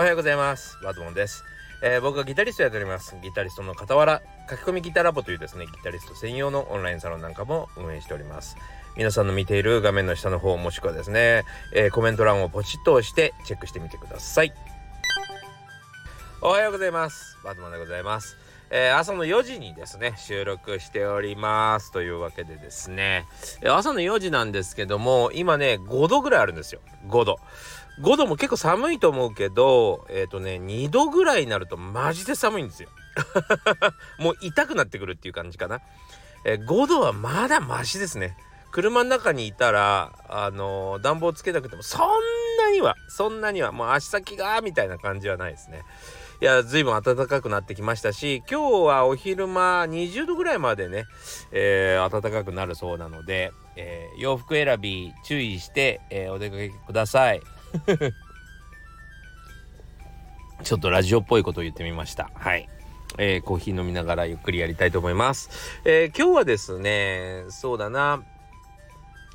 おはようございます。バドモンです、えー僕はギタリストやっております。ギタリストの傍ら書き込みギタラボというですねギタリスト専用のオンラインサロンなんかも運営しております。皆さんの見ている画面の下の方もしくはですね、えーコメント欄をポチッと押してチェックしてみてください。おはようございます。バドマンでございます。えー朝の4時にですね収録しております。というわけでですね。え朝の4時なんですけども今ね5度ぐらいあるんですよ。5度。5度も結構寒いと思うけどえっ、とね2度ぐらいになるとマジで寒いんですよ。もう痛くなってくるっていう感じかな、えー5度はまだマシですね。車の中にいたらあのー暖房つけなくてもそんなにはそんなにはもう足先がみたいな感じはないですね。いや随分暖かくなってきましたし今日はお昼間20度ぐらいまでね、えー暖かくなるそうなので、えー洋服選び注意して、えーお出かけください。ちょっとラジオっぽいことを言ってみましたはいえーコーヒー飲みながらゆっくりやりたいと思います、えー今日はですねそうだな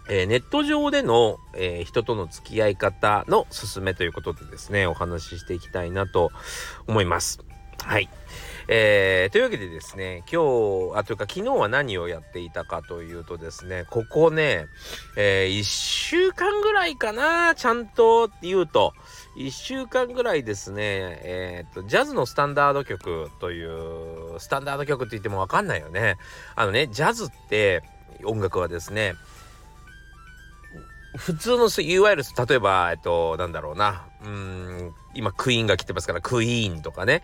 えーネット上での、えー人との付き合い方の勧めということでですねお話ししていきたいなと思います。はい。えーというわけでですね今日あというか昨日は何をやっていたかというとですねここね、え1週間ぐらいかなちゃんと言うと1週間ぐらいですねえーとジャズのスタンダード曲というスタンダード曲って言っても分かんないよね。あのねジャズって音楽はですね普通のすいわゆる例えばえっとなんだろうな。うん今クイーンが来てますからクイーンとかね。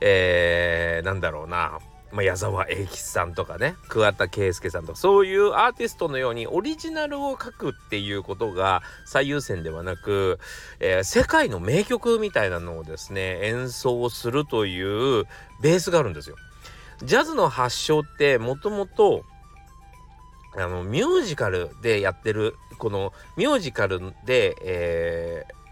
えー、なんだろうな。まあ、矢沢永吉さんとかね。桑田佳祐さんとか。そういうアーティストのようにオリジナルを書くっていうことが最優先ではなく、えー世界の名曲みたいなのをですね演奏するというベースがあるんですよ。ジャズの発祥ってもともとあのミュージカルでやってるこのミュージカルで、えー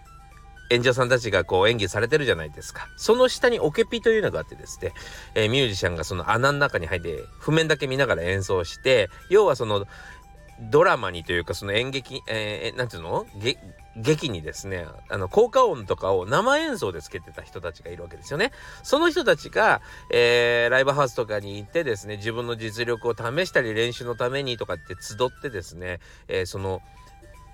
演者さんたちがこう演技されてるじゃないですか。その下にオケピというのがあってですね、えーミュージシャンがその穴の中に入って譜面だけ見ながら演奏して要はそのドラマにというかその演劇、えー、なんていうの？劇にですねあの効果音とかを生演奏でつけてた人たちがいるわけですよね。その人たちが、えーライブハウスとかに行ってですね自分の実力を試したり練習のためにとかって集ってですね、えーその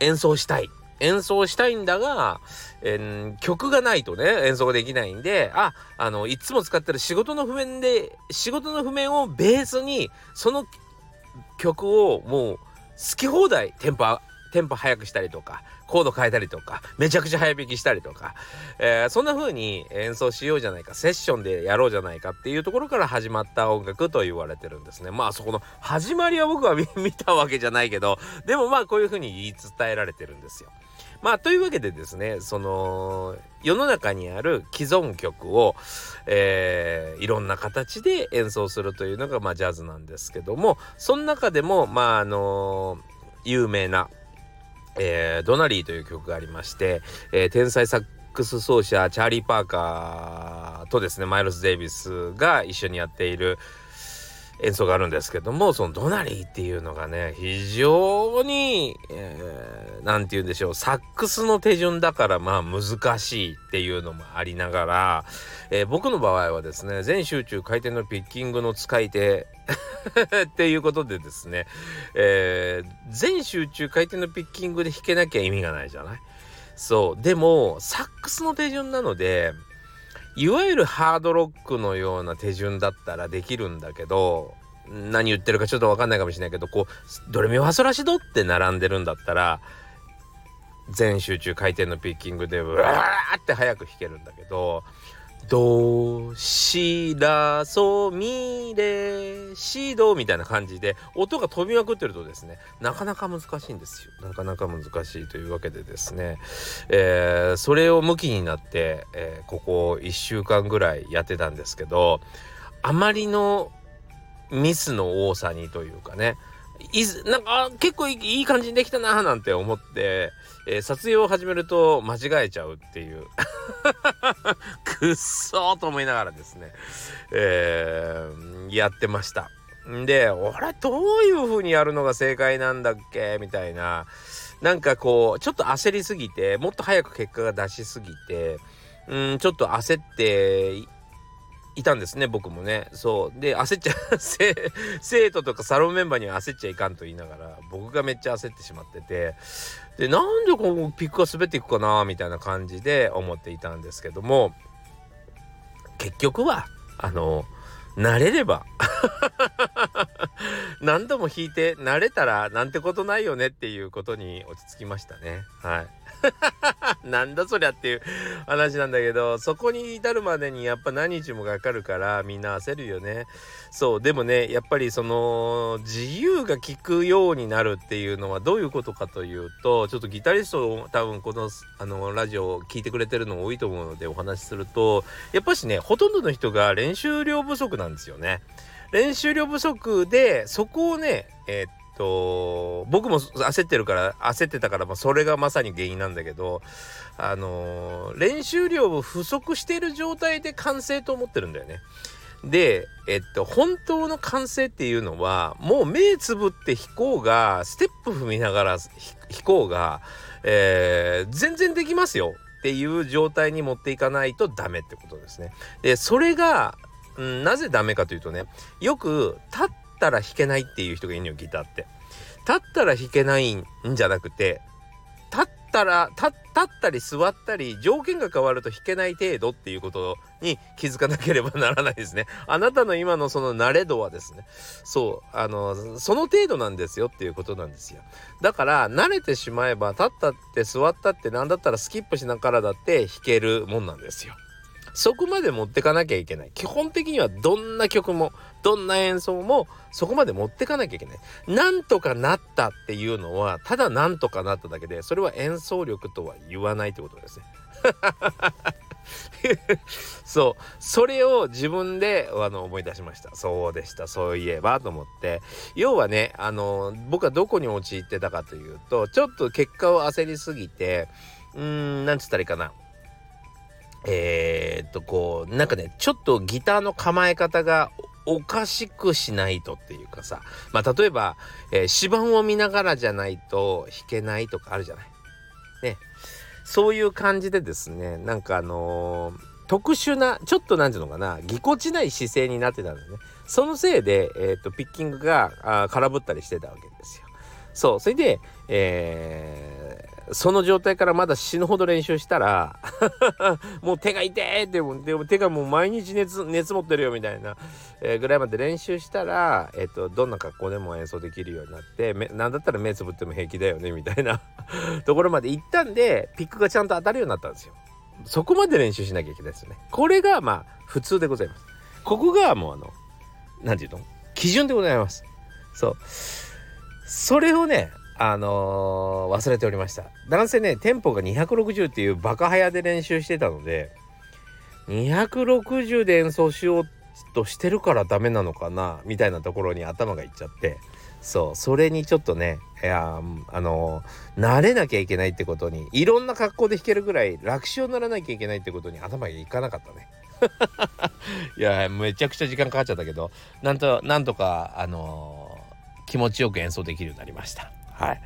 演奏したい演奏したいんだが、えー曲がないとね演奏ができないんでああのいつも使ってる仕事の譜面で仕事の譜面をベースにその曲をもう好き放題テンポテンポ速くしたりとかコード変えたりとかめちゃくちゃ早弾きしたりとか、えーそんな風に演奏しようじゃないかセッションでやろうじゃないかっていうところから始まった音楽と言われてるんですねまあそこの始まりは僕は見 見たわけじゃないけどでもまあこういう風に言い伝えられてるんですよ。まあというわけでですねその世の中にある既存曲を、えーいろんな形で演奏するというのがまあジャズなんですけどもその中でもまああの有名な、えードナリーという曲がありまして、えー天才サックス奏者チャーリー・パーカーとですねマイルス・デイビスが一緒にやっている演奏があるんですけどもそのドナリーっていうのがね非常に、えーて言うんでしょうサックスの手順だからまあ難しいっていうのもありながら、えー僕の場合はですね全集中回転のピッキングの使い手 っていうことでですね、えー全集中回転のピッキングで弾けなきゃ意味がないじゃない？そう。でもサックスの手順なのでいわゆるハードロックのような手順だったらできるんだけど何言ってるかちょっと分かんないかもしれないけどこうドレミファソラシドって並んでるんだったら全集中回転のピッキングでうわーって早く弾けるんだけどドシラソミレシドみたいな感じで音が飛びまくってるとですねなかなか難しいんですよ。なかなか難しいというわけでですね、えーそれを向きになって、えーここ1週間ぐらいやってたんですけどあまりのミスの多さにというかねいずなんか結構いい感じにできたなーなんて思って、えー撮影を始めると間違えちゃうっていう。くっそーと思いながらですね、えーやってました。んで俺どういう風にやるのが正解なんだっけ？みたいな。なんかこうちょっと焦りすぎてもっと早く結果が出しすぎてうんちょっと焦っていたんですね僕もね。そう。で焦っちゃ 生徒とかサロンメンバーには焦っちゃいかんと言いながら僕がめっちゃ焦ってしまってて。でなんでこのピックが滑っていくかなみたいな感じで思っていたんですけども。結局はあの慣れれば。何度も弾いて慣れたらなんてことないよねっていうことに落ち着きましたね。はい。なんだそりゃっていう話なんだけどそこに至るまでにやっぱ何日もかかるからみんな焦るよね。そうでもねやっぱりその自由が利くようになるっていうのはどういうことかというとちょっとギタリスト多分このあのラジオを聴いてくれてるの多いと思うのでお話しするとやっぱしねほとんどの人が練習量不足なんですよね。練習量不足でそこをねえー、っと僕も焦ってるから焦ってたから、まあ、それがまさに原因なんだけどあのー、練習量を不足している状態で完成と思ってるんだよね。で、えっと、本当の完成っていうのはもう目つぶって弾こうがステップ踏みながら弾こうが、えー、全然できますよっていう状態に持っていかないとダメってことですね。でそれが、うん、なぜダメかというとねよく立っったら弾けないっていう人がいるのよギターって。立ったら弾けないんじゃなくて立ったら立ったり座ったり条件が変わると弾けない程度っていうことに気づかなければならないですね。あなたの今のその慣れ度はですね。そうあのその程度なんですよっていうことなんですよ。だから慣れてしまえば立ったって座ったって何だったらスキップしながらだって弾けるもんなんですよ。そこまで持ってかなきゃいけない。基本的にはどんな曲もどんな演奏もそこまで持ってかなきゃいけない。なんとかなったっていうのはただなんとかなっただけでそれは演奏力とは言わないってことですね。そう。それを自分であの思い出しました。そうでした。そういえばと思って。要はねあの僕はどこに陥ってたかというとちょっと結果を焦りすぎてうーんなんつったらいいかな。えー、っとこうなんかねちょっとギターの構え方がおかしくしないとっていうかさまあ例えば、えー、指板を見ながらじゃないと弾けないとかあるじゃない？ねそういう感じでですねなんかあのー、特殊なちょっと何て言うのかなぎこちない姿勢になってたんですね。そのせいで、えーと、とピッキングがあ空振ったりしてたわけですよ。そうそれで、えー、その状態からまだ死ぬほど練習したら もう手が痛いってでも手がもう毎日熱熱持ってるよみたいな、えー、ぐらいまで練習したら、えーと、どんな格好でも演奏できるようになって何だったら目つぶっても平気だよねみたいな ところまで行ったんでピックがちゃんと当たるようになったんですよ。そこまで練習しなきゃいけないですよね。これがまあ普通でございます。ここがもうあの何て言うの？基準でございます。そう。それをねあのー、忘れておりました男性ねテンポが260っていうバカ早で練習してたので260で演奏しようとしてるからダメなのかなみたいなところに頭がいっちゃってそうそれにちょっとねいやあのー、慣れなきゃいけないってことにいろんな格好で弾けるぐらい楽勝にならなきゃいけないってことに頭がいかなかったね いやめちゃくちゃ時間かかっちゃったけどなんとなんとかあのー気持ちよく演奏できるようになりました。はい。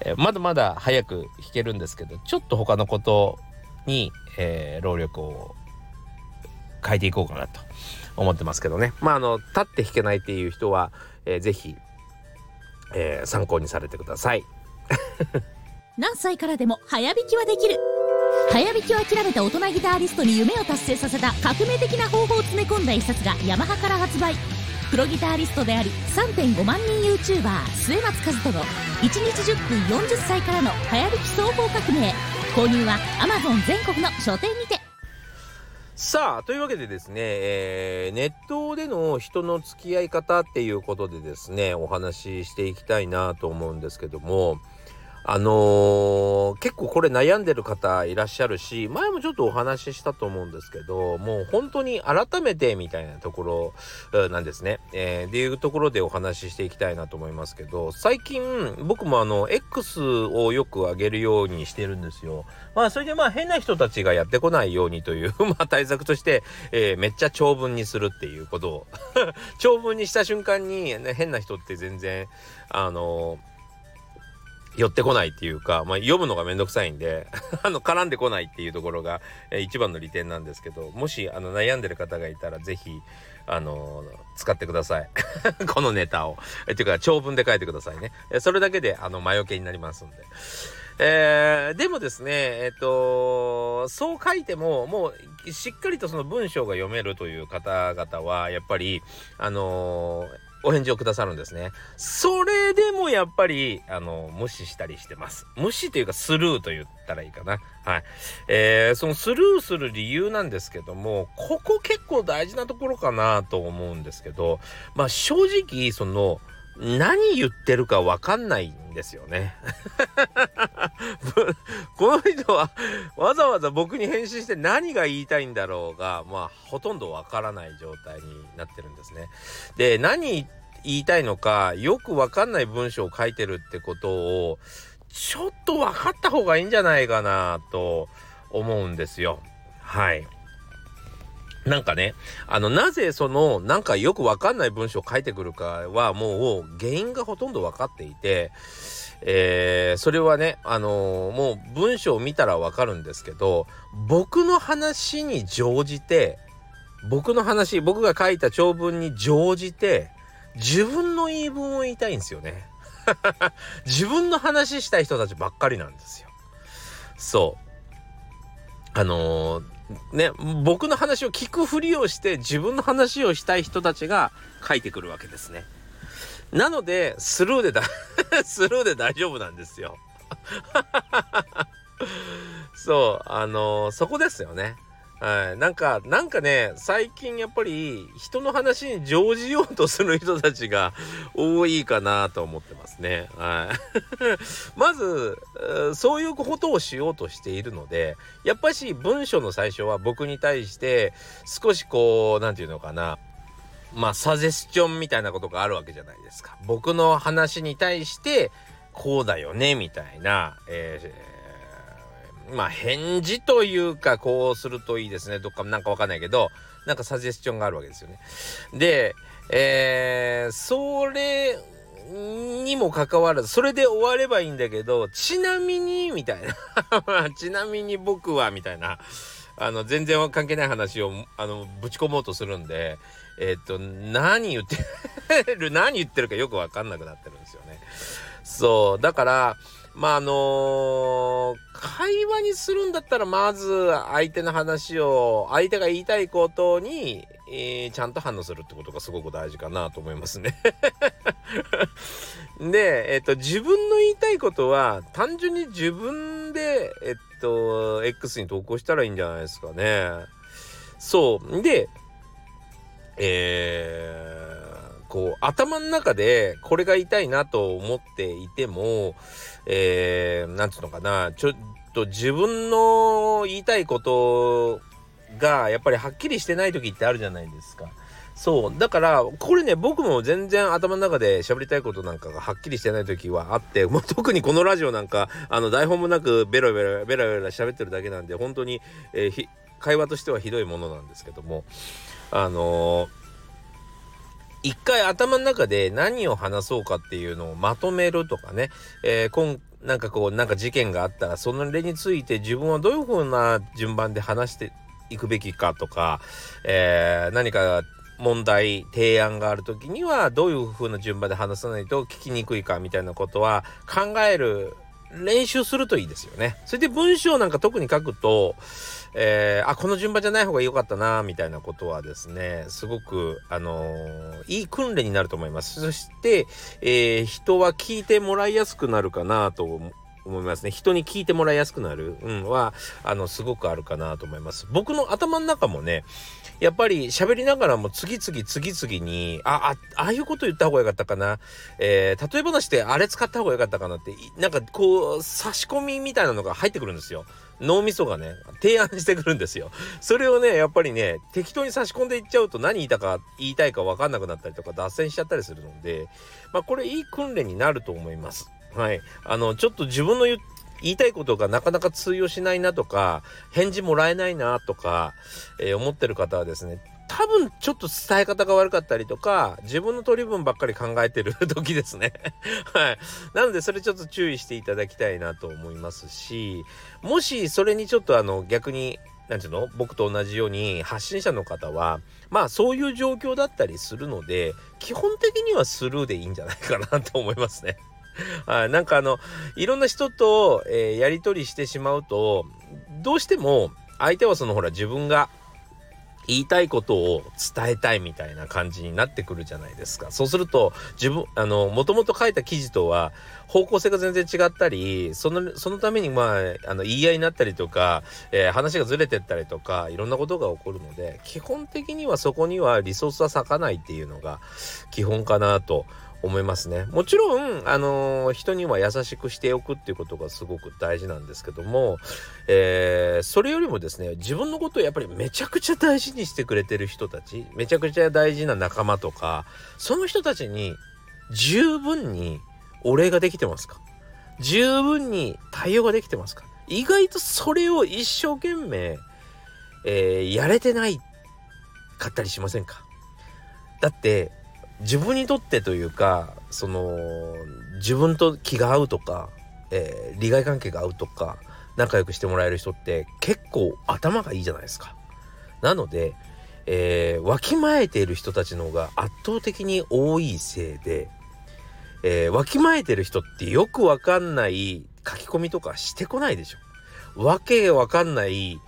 えー、まだまだ早く弾けるんですけど、ちょっと他のことに、えー、労力を変えていこうかなと思ってますけどね。まあ、あの、立って弾けないっていう人は、えー、ぜひ、えー、参考にされてください。何歳からでも早弾きはできる。早弾きを諦めた大人ギタリストに夢を達成させた革命的な方法を詰め込んだ一冊がヤマハから発売。プロギタリストであり3.5万人 YouTuber 末松和人の1日10分40歳からの流行りき総合革命購入は Amazon 全国の書店にて。さあというわけでですね、えー、ネットでの人の付き合い方っていうことでですねお話ししていきたいなと思うんですけどもあのー、結構これ悩んでる方いらっしゃるし前もちょっとお話ししたと思うんですけどもう本当に改めてみたいなところなんですね。えー、っていうところでお話ししていきたいなと思いますけど最近僕もあの X をよく上げるようにしてるんですよ。まあそれでまあ変な人たちがやってこないようにという まあ対策として、えー、めっちゃ長文にするっていうことを 長文にした瞬間に、ね、変な人って全然あのー寄ってこないっていうか、まあ、読むのがめんどくさいんで あの絡んでこないっていうところが、えー、一番の利点なんですけどもしあの悩んでる方がいたら是非あのー、使ってください。このネタを。えっていうか長文で書いてくださいね。えそれだけであの魔除けになりますんで。えー、でもですね、えっ、と、そう書いても、もうしっかりとその文章が読めるという方々は、やっぱり、あのー、お返事をくださるんですね。それでもやっぱり、あの、無視したりしてます。無視というかスルーと言ったらいいかな。はい。えー、そのスルーする理由なんですけども、ここ結構大事なところかなと思うんですけど、まあ正直、その、何言ってるかわかんないんですよね。この人はわざわざ僕に返信して何が言いたいんだろうが、まあほとんどわからない状態になってるんですね。で、何言いたいのかよくわかんない文章を書いてるってことをちょっと分かった方がいいんじゃないかなと思うんですよ。はい。なんかね、あの、なぜその、なんかよくわかんない文章を書いてくるかは、もう原因がほとんど分かっていて、えー、それはね、あのー、もう文章を見たらわかるんですけど、僕の話に乗じて、僕の話、僕が書いた長文に乗じて、自分の言い分を言いたいんですよね。自分の話したい人たちばっかりなんですよ。そう。あのーね、僕の話を聞くふりをして自分の話をしたい人たちが書いてくるわけですね。なので、スルーでだ、スルーで大丈夫なんですよ。そう、あのー、そこですよね。はい、なんか、なんかね、最近やっぱり人の話に乗じようとする人たちが 多いかなと思ってますね。はい。まず、そういうことをしようとしているので、やっぱし文章の最初は僕に対して少しこう、何て言うのかな、まあ、サジェスチョンみたいなことがあるわけじゃないですか。僕の話に対して、こうだよね、みたいな、えーまあ返事というかこうするといいですねとかなんかわかんないけどなんかサジェスチョンがあるわけですよね。で、えー、それにもかかわらずそれで終わればいいんだけどちなみにみたいな ちなみに僕はみたいなあの全然関係ない話をあのぶち込もうとするんでえー、っと何言ってる 何言ってるかよくわかんなくなってるんですよね。そうだからまああの、会話にするんだったらまず相手の話を相手が言いたいことに、えー、ちゃんと反応するってことがすごく大事かなと思いますね で、えっ、と自分の言いたいことは単純に自分でえっと X に投稿したらいいんじゃないですかね。そうでえーこう頭の中でこれが痛いなと思っていても、えー、なんつうのかなちょっと自分の言いたいことがやっぱりはっきりしてない時ってあるじゃないですか。そう。だから、これね、僕も全然頭の中で喋りたいことなんかがはっきりしてない時はあって、もう特にこのラジオなんか、あの、台本もなくベラベラ、ベラベラ喋ってるだけなんで、本当に、えー、会話としてはひどいものなんですけども、あのー一回頭の中で何を話そうかっていうのをまとめるとかね、えー、今なんかこうなんか事件があったらその例について自分はどういう風な順番で話していくべきかとか、えー、何か問題提案がある時にはどういう風な順番で話さないと聞きにくいかみたいなことは考える練習するといいですよね。それで文章なんか特に書くと、えー、あ、この順番じゃない方が良かったな、みたいなことはですね、すごく、あのー、いい訓練になると思います。そして、えー、人は聞いてもらいやすくなるかなと思いますね。人に聞いてもらいやすくなる、うん、は、あの、すごくあるかなと思います。僕の頭の中もね、やっぱり喋りながらも次々次々に、あ、あ、ああいうこと言った方がよかったかな。えー、例え話ってあれ使った方がよかったかなって、なんかこう、差し込みみたいなのが入ってくるんですよ。脳みそがね、提案してくるんですよ。それをね、やっぱりね、適当に差し込んでいっちゃうと何言いたか、言いたいか分かんなくなったりとか、脱線しちゃったりするので、まあこれいい訓練になると思います。はい。あの、ちょっと自分の言いたいことがなかなか通用しないなとか、返事もらえないなとか、えー、思ってる方はですね、多分ちょっと伝え方が悪かったりとか自分の取り分ばっかり考えてる時ですね はいなのでそれちょっと注意していただきたいなと思いますしもしそれにちょっとあの逆に何ていうの僕と同じように発信者の方はまあそういう状況だったりするので基本的にはスルーでいいんじゃないかなと思いますね。はい、なんかあのいろんな人と、えー、やり取りしてしまうとどうしても相手はそのほら自分が言いたいことを伝えたいみたいな感じになってくるじゃないですか。そうすると自分あのもともと書いた記事とは方向性が全然違ったりそのそのためにまああの言い合いになったりとか、えー、話がずれてったりとかいろんなことが起こるので基本的にはそこにはリソースは割かないっていうのが基本かなと思いますね。もちろん、あのー、人には優しくしておくっていうことがすごく大事なんですけども、えー、それよりもですね、自分のことをやっぱりめちゃくちゃ大事にしてくれてる人たち、めちゃくちゃ大事な仲間とか、その人たちに十分にお礼ができてますか？十分に対応ができてますか？意外とそれを一生懸命、えー、やれてないかったりしませんか？だって自分にとってというかその自分と気が合うとか、えー、利害関係が合うとか仲良くしてもらえる人って結構頭がいいじゃないですか。なので、えー、わきまえている人たちの方が圧倒的に多いせいで、えー、わきまえてる人ってよくわかんない書き込みとかしてこないでしょ。わけわかんない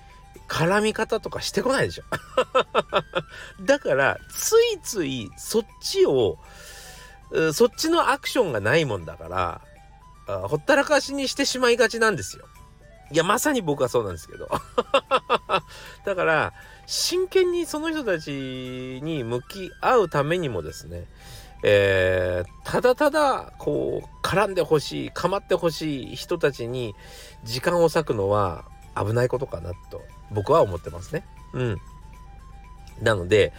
絡み方とかしてこないでしょ。だからついついそっちをそっちのアクションがないもんだからほったらかしにしてしまいがちなんですよ。いやまさに僕はそうなんですけど。だから真剣にその人たちに向き合うためにもですねえー、ただただこう絡んでほしい構ってほしい人たちに時間を割くのは危ないことかなと。僕は思ってますね。うん。なので、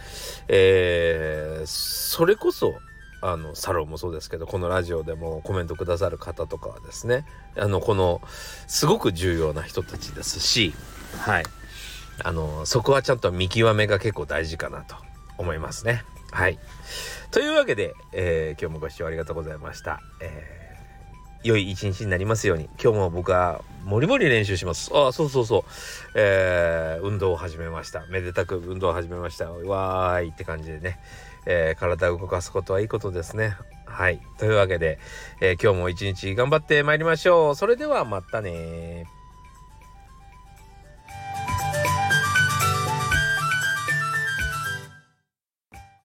えー、それこそ、あの、サロンもそうですけど、このラジオでもコメントくださる方とかはですね、あの、この、すごく重要な人たちですし、はい。あの、そこはちゃんと見極めが結構大事かなと思いますね。はい。というわけで、えー、今日もご視聴ありがとうございました。えー良い一日になりますように。今日も僕はもりもり練習します。あそうそうそう。えー、運動を始めました。めでたく運動を始めました。わーいって感じでね、えー、体を動かすことはいいことですね。はい。というわけで、えー、今日も一日頑張ってまいりましょう。それではまたね